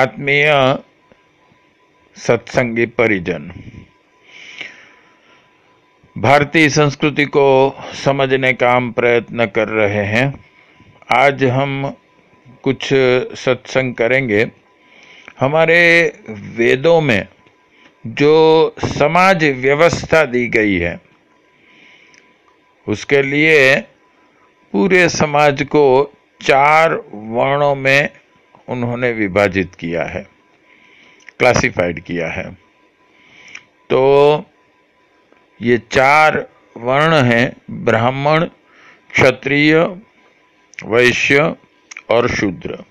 आत्मीय सत्संगी परिजन। भारतीय संस्कृति को समझने का हम प्रयत्न कर रहे हैं। आज हम कुछ सत्संग करेंगे। हमारे वेदों में जो समाज व्यवस्था दी गई है, उसके लिए पूरे समाज को चार वर्णों में उन्होंने विभाजित किया है क्लासिफाइड किया है। तो ये चार वर्ण हैं, ब्राह्मण, क्षत्रिय, वैश्य और शूद्र।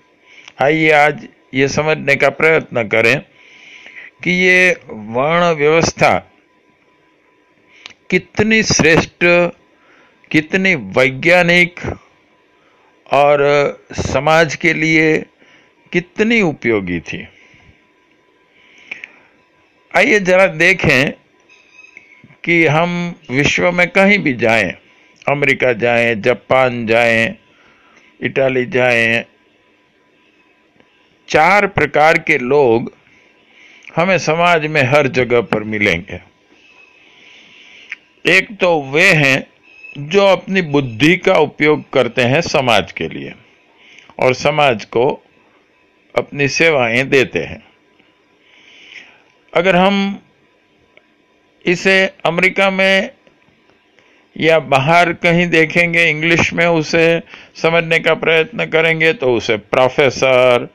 आइए आज ये समझने का प्रयत्न करें कि ये वर्ण व्यवस्था कितनी श्रेष्ठ, कितनी वैज्ञानिक और समाज के लिए कितनी उपयोगी थी। आइए जरा देखें कि हम विश्व में कहीं भी जाएँ, अमेरिका जाएँ, जापान जाएँ, इटाली जाएँ, चार प्रकार के लोग हमें समाज में हर जगह पर मिलेंगे। एक तो वे हैं जो अपनी बुद्धि का उपयोग करते हैं समाज के लिए और समाज को अपनी सेवाएँ देते हैं। अगर हम इसे अमेरिका में या बाहर कहीं देखेंगे, इंग्लिश में उसे समझने का प्रयत्न करेंगे तो उसे प्रोफेसर,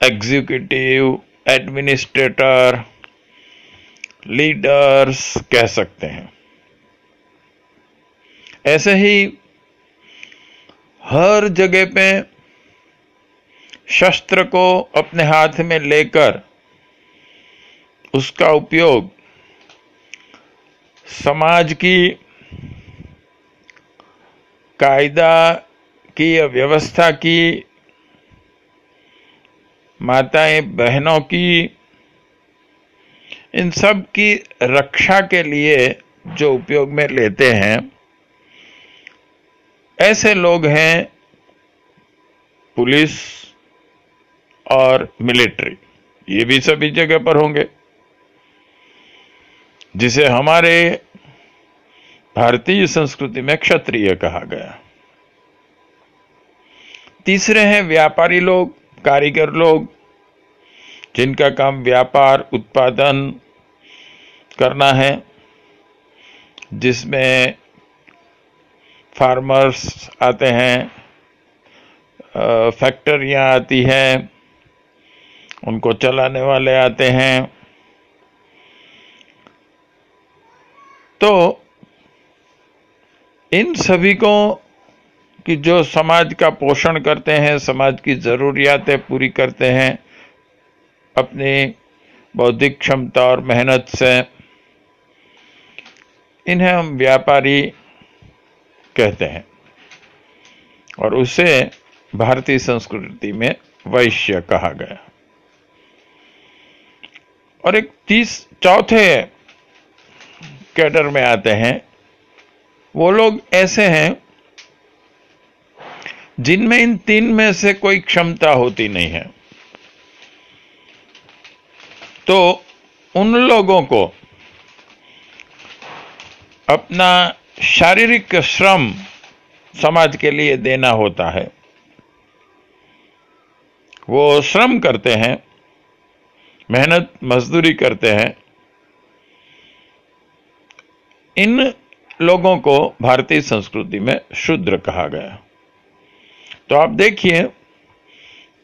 एग्जीक्यूटिव, एडमिनिस्ट्रेटर, लीडर्स कह सकते हैं। ऐसे ही हर जगह पे शस्त्र को अपने हाथ में लेकर उसका उपयोग समाज की कायदा की या व्यवस्था की, माताएँ, बहनों की, इन सब की रक्षा के लिए जो उपयोग में लेते हैं, ऐसे लोग हैं, पुलिस और मिलिट्री, ये भी सभी जगह पर होंगे, जिसे हमारे भारतीय संस्कृति में क्षत्रिय कहा गया। तीसरे हैं व्यापारी लोग, कारीगर लोग, जिनका काम व्यापार, उत्पादन करना है, जिसमें फार्मर्स आते हैं फैक्ट्रियाँ आती हैं उनको चलाने वाले आते हैं। तो इन सभी को कि जो समाज का पोषण करते हैं, समाज की जरूरियातें पूरी करते हैं, अपनी बौद्धिक क्षमता और मेहनत से, इन्हें हम व्यापारी कहते हैं। और उसे भारतीय संस्कृति में वैश्य कहा गया। और एक तीस चौथे कैटर में आते हैं। वो लोग ऐसे हैं जिनमें इन तीन में से कोई क्षमता होती नहीं है। तो उन लोगों को अपना शारीरिक श्रम समाज के लिए देना होता है। वो श्रम करते हैं। मेहनत मजदूरी करते हैं। इन लोगों को भारतीय संस्कृति में शूद्र कहा गया। तो आप देखिए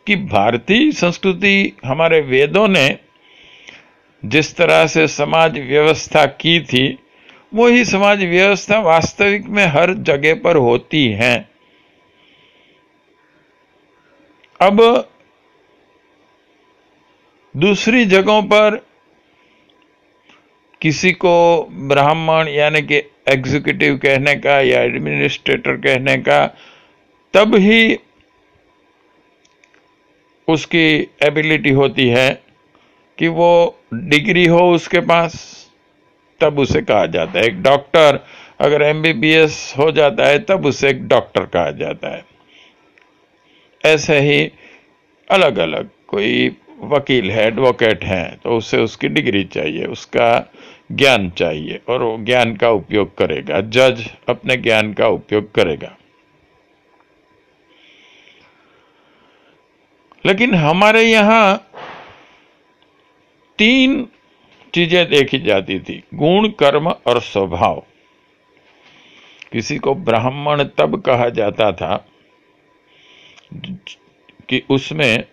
कि भारतीय संस्कृति हमारे वेदों ने जिस तरह से समाज व्यवस्था की थी, वही समाज व्यवस्था वास्तविक में हर जगह पर होती है। अब दूसरी जगहों पर किसी को ब्राह्मण, यानी कि एग्जीक्यूटिव कहने का या एडमिनिस्ट्रेटर कहने का, तब ही उसकी एबिलिटी होती है कि वो डिग्री हो उसके पास, तब उसे कहा जाता है। एक डॉक्टर अगर एमबीबीएस हो जाता है, तब उसे एक डॉक्टर कहा जाता है। ऐसे ही अलग अलग कोई वकील है एडवोकेट है तो उसे उसकी डिग्री चाहिए, उसका ज्ञान चाहिए, और वो ज्ञान का उपयोग करेगा। जज अपने ज्ञान का उपयोग करेगा। लेकिन हमारे यहाँ तीन चीज़ें देखी जाती थी, गुण, कर्म और स्वभाव। किसी को ब्राह्मण तब कहा जाता था कि उसमें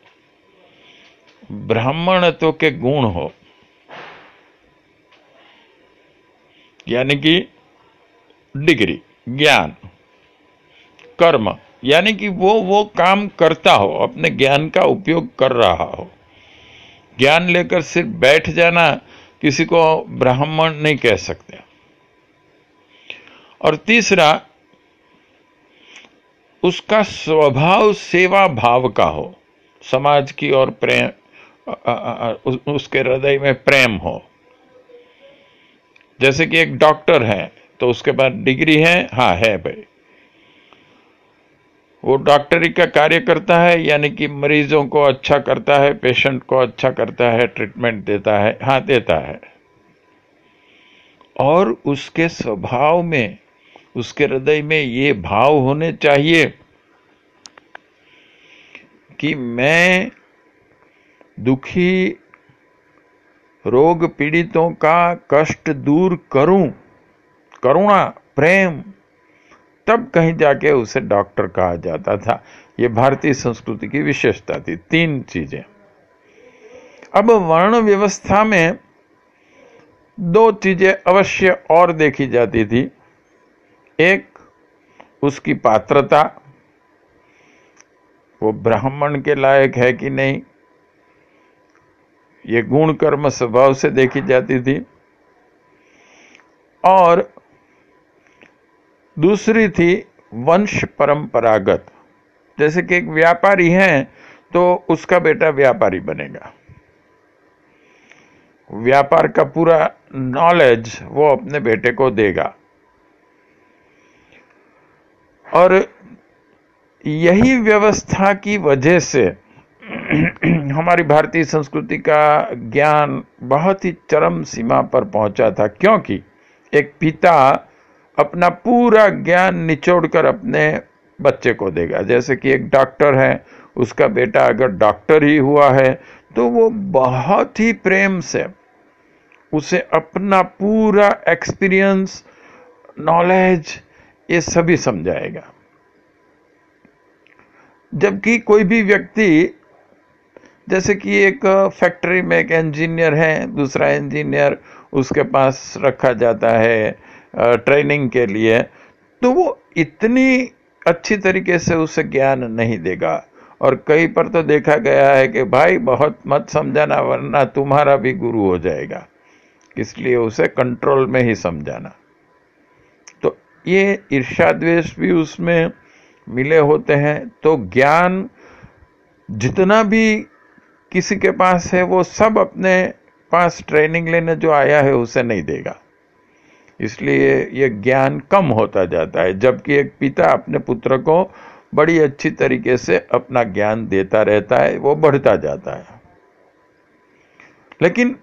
ब्राह्मणत्व के गुण हो। यानी कि डिग्री, ज्ञान, कर्म, यानी कि वो वो काम करता हो, अपने ज्ञान का उपयोग कर रहा हो। ज्ञान लेकर सिर्फ़ बैठ जाना किसी को ब्राह्मण नहीं कह सकते। और तीसरा, उसका स्वभाव, सेवा भाव का हो, समाज की और प्रेम उसके हृदय में प्रेम हो। जैसे कि एक डॉक्टर है तो उसके पास डिग्री है हाँ है भाई। वो डॉक्टरी का कार्य करता है, यानी कि मरीजों को अच्छा करता है, पेशेंट को अच्छा करता है, ट्रीटमेंट देता है हाँ देता है। और उसके स्वभाव में, उसके हृदय में ये भाव होने चाहिए कि मैं दुखी रोग पीड़ितों का कष्ट दूर करूँ, करुणा, प्रेम, तब कहीं जाके उसे डॉक्टर कहा जाता था। यह भारतीय संस्कृति की विशेषता थी, तीन चीज़ें। अब वर्ण व्यवस्था में दो चीज़ें अवश्य और देखी जाती थी। एक, उसकी पात्रता, वो ब्राह्मण के लायक है कि नहीं? ये गुण कर्म स्वभाव से देखी जाती थी। और दूसरी थी वंश परंपरागत। जैसे कि एक व्यापारी है तो उसका बेटा व्यापारी बनेगा। व्यापार का पूरा नॉलेज वो अपने बेटे को देगा। और यही व्यवस्था की वजह से हमारी भारतीय संस्कृति का ज्ञान बहुत ही चरम सीमा पर पहुँचा था, क्योंकि एक पिता अपना पूरा ज्ञान निचोड़कर अपने बच्चे को देगा। जैसे कि एक डॉक्टर है, उसका बेटा अगर डॉक्टर ही हुआ है तो वो बहुत ही प्रेम से उसे अपना पूरा एक्सपीरियंस, नॉलेज, ये सभी समझाएगा। जबकि कोई भी व्यक्ति जैसे कि एक फैक्ट्री में एक इंजीनियर है, दूसरा इंजीनियर उसके पास रखा जाता है ट्रेनिंग के लिए तो वो इतनी अच्छी तरीके से उसे ज्ञान नहीं देगा। और कई पर तो देखा गया है कि भाई, बहुत मत समझाना, वरना तुम्हारा भी गुरु हो जाएगा। इसलिए उसे कंट्रोल में ही समझाना। तो ये ईर्षाद्वेश भी उसमें मिले होते हैं। तो ज्ञान जितना भी किसी के पास है, वो सब अपने पास ट्रेनिंग लेने जो आया है, उसे नहीं देगा। इसलिए ये ज्ञान कम होता जाता है, जबकि एक पिता अपने पुत्र को बड़ी अच्छी तरीके से अपना ज्ञान देता रहता है, वो बढ़ता जाता है। लेकिन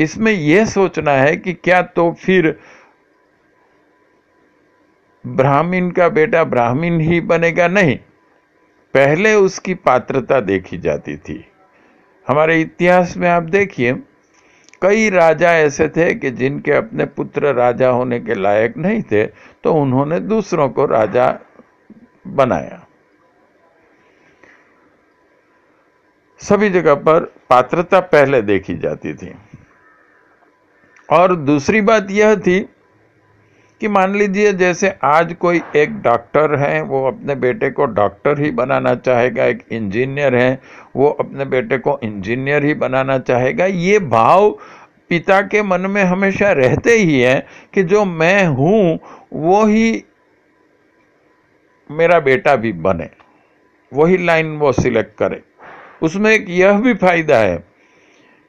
इसमें यह सोचना है कि क्या तो फिर ब्राह्मीण का बेटा ब्राह्मीण ही बनेगा? नहीं। पहले उसकी पात्रता देखी जाती थी। हमारे इतिहास में आप देखिए, कई राजा ऐसे थे कि जिनके अपने पुत्र राजा होने के लायक नहीं थे तो उन्होंने दूसरों को राजा बनाया। सभी जगह पर पात्रता पहले देखी जाती थी। और दूसरी बात यह थी कि मान लीजिए जैसे आज कोई एक डॉक्टर है, वो अपने बेटे को डॉक्टर ही बनाना चाहेगा, एक इंजीनियर है, वो अपने बेटे को इंजीनियर ही बनाना चाहेगा, ये भाव पिता के मन में हमेशा रहते ही है कि जो मैं हूँ, वो ही मेरा बेटा भी बने, वही लाइन वो सिलेक्ट करे। उसमें एक यह भी फ़ायदा है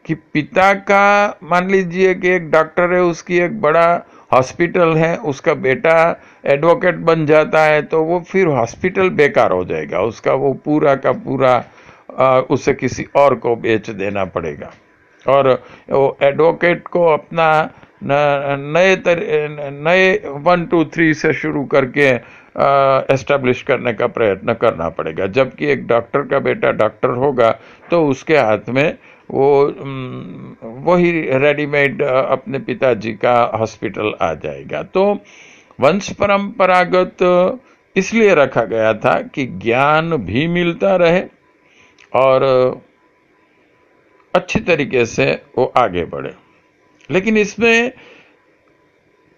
कि पिता का, मान लीजिए कि एक डॉक्टर है, उसकी एक बड़ा हॉस्पिटल है उसका बेटा एडवोकेट बन जाता है तो वो फिर हॉस्पिटल बेकार हो जाएगा। उसका वो पूरा का पूरा आ, उसे किसी और को बेच देना पड़ेगा। और वो एडवोकेट को अपना नए नए वन टू थ्री से शुरू करके एस्टेब्लिश करने का प्रयत्न करना पड़ेगा। जबकि एक डॉक्टर का बेटा डॉक्टर होगा तो उसके हाथ में वो वही रेडीमेड अपने पिताजी का हॉस्पिटल आ जाएगा। तो वंश परंपरागत, इसलिए रखा गया था कि ज्ञान भी मिलता रहे और, अच्छी तरीके से वो आगे बढ़े। लेकिन इसमें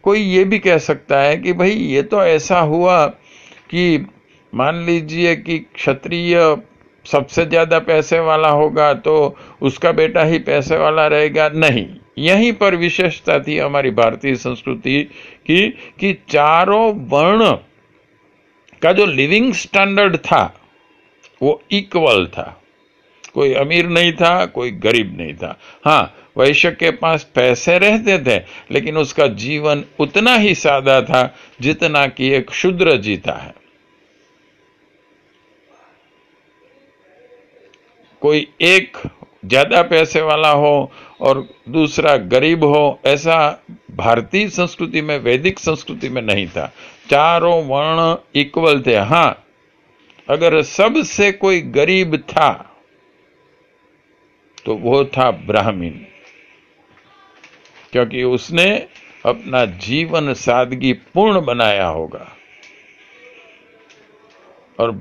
कोई ये भी कह सकता है कि भाई ये तो ऐसा हुआ कि मान लीजिए कि क्षत्रिय सबसे ज़्यादा पैसे वाला होगा तो उसका बेटा ही पैसे वाला रहेगा? नहीं। यहीं पर विशेषता थी हमारी भारतीय संस्कृति की कि चारों वर्ण का जो लिविंग स्टैंडर्ड था, वो इक्वल था। कोई अमीर नहीं था, कोई गरीब नहीं था। हाँ वैश्य के पास पैसे रहते थे, लेकिन उसका जीवन उतना ही सादा था जितना कि एक शूद्र जीता है। कोई एक ज़्यादा पैसे वाला हो और दूसरा गरीब हो, ऐसा भारतीय संस्कृति में, वैदिक संस्कृति में नहीं था। चारों वर्ण इक्वल थे। हाँ, अगर सबसे कोई गरीब था तो वो था ब्राह्मीण। क्योंकि उसने अपना जीवन सादगी पूर्ण बनाया होगा। और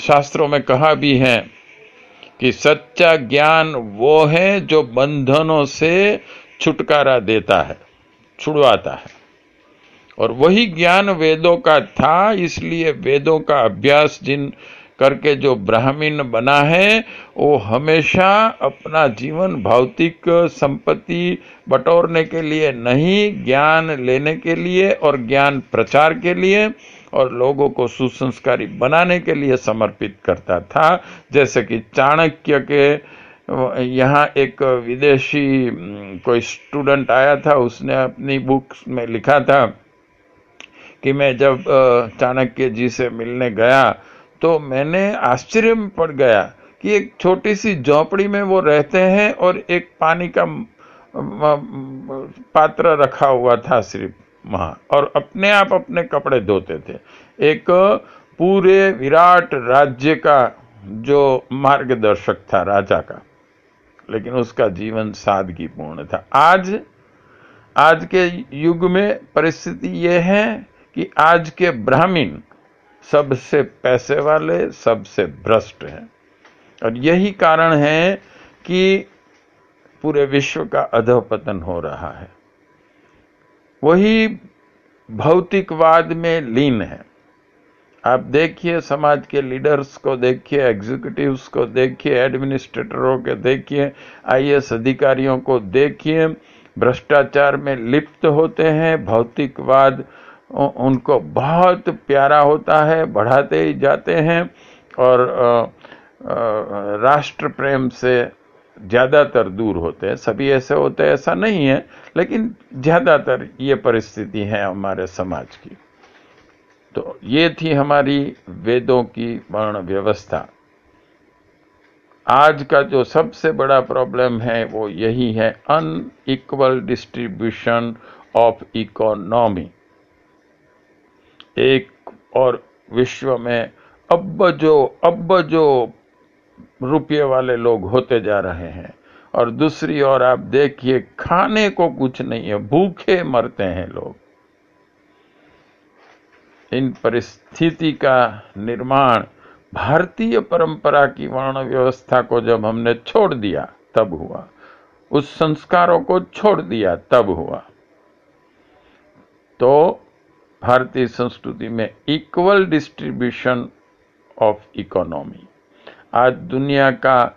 शास्त्रों में कहा भी है कि सच्चा ज्ञान वो है जो बंधनों से छुटकारा देता है, छुड़वाता है। और वही ज्ञान वेदों का था, इसलिए वेदों का अभ्यास जिन करके जो ब्राह्मीण बना है, वो हमेशा अपना जीवन भौतिक संपत्ति बटोरने के लिए नहीं, ज्ञान लेने के लिए और ज्ञान प्रचार के लिए और लोगों को सुसंस्कारी बनाने के लिए समर्पित करता था। जैसे कि चाणक्य के, यहाँ एक विदेशी, कोई स्टूडेंट आया था, उसने अपनी बुक्स में लिखा था कि मैं जब चाणक्य जी से मिलने गया तो मैंने आश्चर्य में पड़ गया कि एक छोटी सी झोपड़ी में वो रहते हैं और एक पानी का पात्र रखा हुआ था सिर्फ़। वहाँ। और अपने आप अपने कपड़े धोते थे। एक पूरे विराट राज्य का जो मार्गदर्शक था राजा का, लेकिन उसका जीवन सादगी पूर्ण था। आज आज के युग में परिस्थिति यह है कि आज के ब्राह्मीण सबसे पैसे वाले, सबसे भ्रष्ट हैं। और यही कारण है कि पूरे विश्व का अधोपतन हो रहा है। वही भौतिकवाद में लीन है। आप देखिए समाज के लीडर्स को देखिए एग्जीक्यूटिव्स को देखिए एडमिनिस्ट्रेटरों के देखिए आईएएस अधिकारियों को देखिए, भ्रष्टाचार में लिप्त होते हैं, भौतिकवाद उनको बहुत प्यारा होता है, बढ़ाते ही जाते हैं और राष्ट्र प्रेम से ज़्यादातर दूर होते हैं, सभी ऐसे होते हैं, ऐसा नहीं है, लेकिन ज़्यादातर ये परिस्थिति है हमारे समाज की। तो ये थी हमारी वेदों की वर्ण व्यवस्था। आज का जो सबसे बड़ा प्रॉब्लम है, वो यही है अनइक्वल डिस्ट्रीब्यूशन ऑफ़ इकोनॉमी एक और विश्व में अब जो अब जो रुपये वाले लोग होते जा रहे हैं। और दूसरी ओर आप देखिए, खाने को कुछ नहीं है, भूखे मरते हैं लोग। इन परिस्थिति का निर्माण भारतीय परंपरा की वर्ण व्यवस्था को जब हमने छोड़ दिया, तब हुआ। उस संस्कारों को छोड़ दिया, तब हुआ। तो भारतीय संस्कृति में इक्वल डिस्ट्रीब्यूशन ऑफ़ इकोनॉमी आज दुनिया का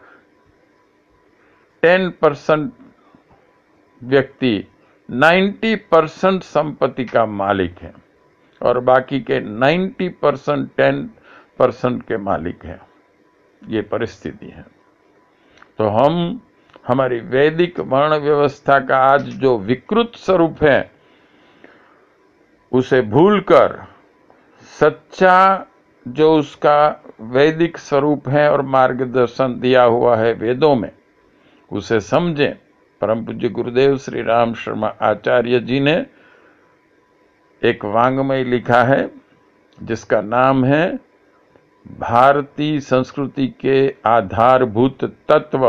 टेन परसेंट व्यक्ति नाइन्टी परसेंट संपत्ति का मालिक है और बाकी के नाइन्टी परसेंट टेन परसेंट के मालिक है। ये परिस्थिति है। तो हम, हमारी वैदिक वर्ण व्यवस्था का आज जो विकृत स्वरूप है, उसे भूलकर सच्चा जो उसका वैदिक स्वरूप है और मार्गदर्शन दिया हुआ है वेदों में, उसे समझें। परम पूज्य गुरुदेव श्री राम शर्मा आचार्य जी ने एक वांग्मय लिखा है, जिसका नाम है भारतीय संस्कृति के आधारभूत तत्व,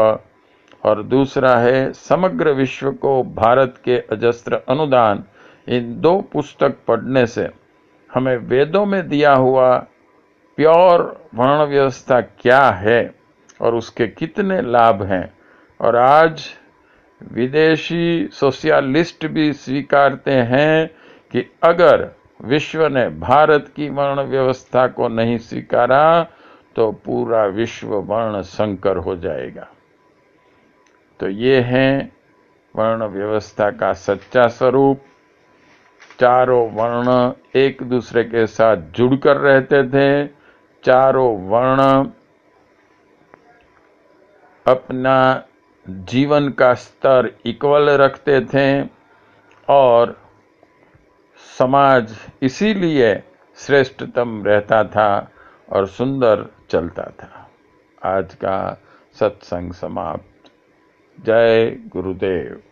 और दूसरा है, समग्र विश्व को भारत के अजस्त्र अनुदान। इन दो पुस्तक पढ़ने से हमें वेदों में दिया हुआ प्योर वर्ण व्यवस्था क्या है और उसके कितने लाभ हैं? और आज विदेशी सोशलिस्ट भी स्वीकारते हैं कि अगर विश्व ने भारत की वर्ण व्यवस्था को नहीं स्वीकारा तो पूरा विश्व वर्ण संकर हो जाएगा। तो ये है वर्ण व्यवस्था का सच्चा स्वरूप। चारों वर्ण एक दूसरे के साथ जुड़कर रहते थे। चारों वर्ण अपना जीवन का स्तर इक्वल रखते थे और समाज इसीलिए श्रेष्ठतम रहता था और सुंदर चलता था। आज का सत्संग समाप्त। जय गुरुदेव।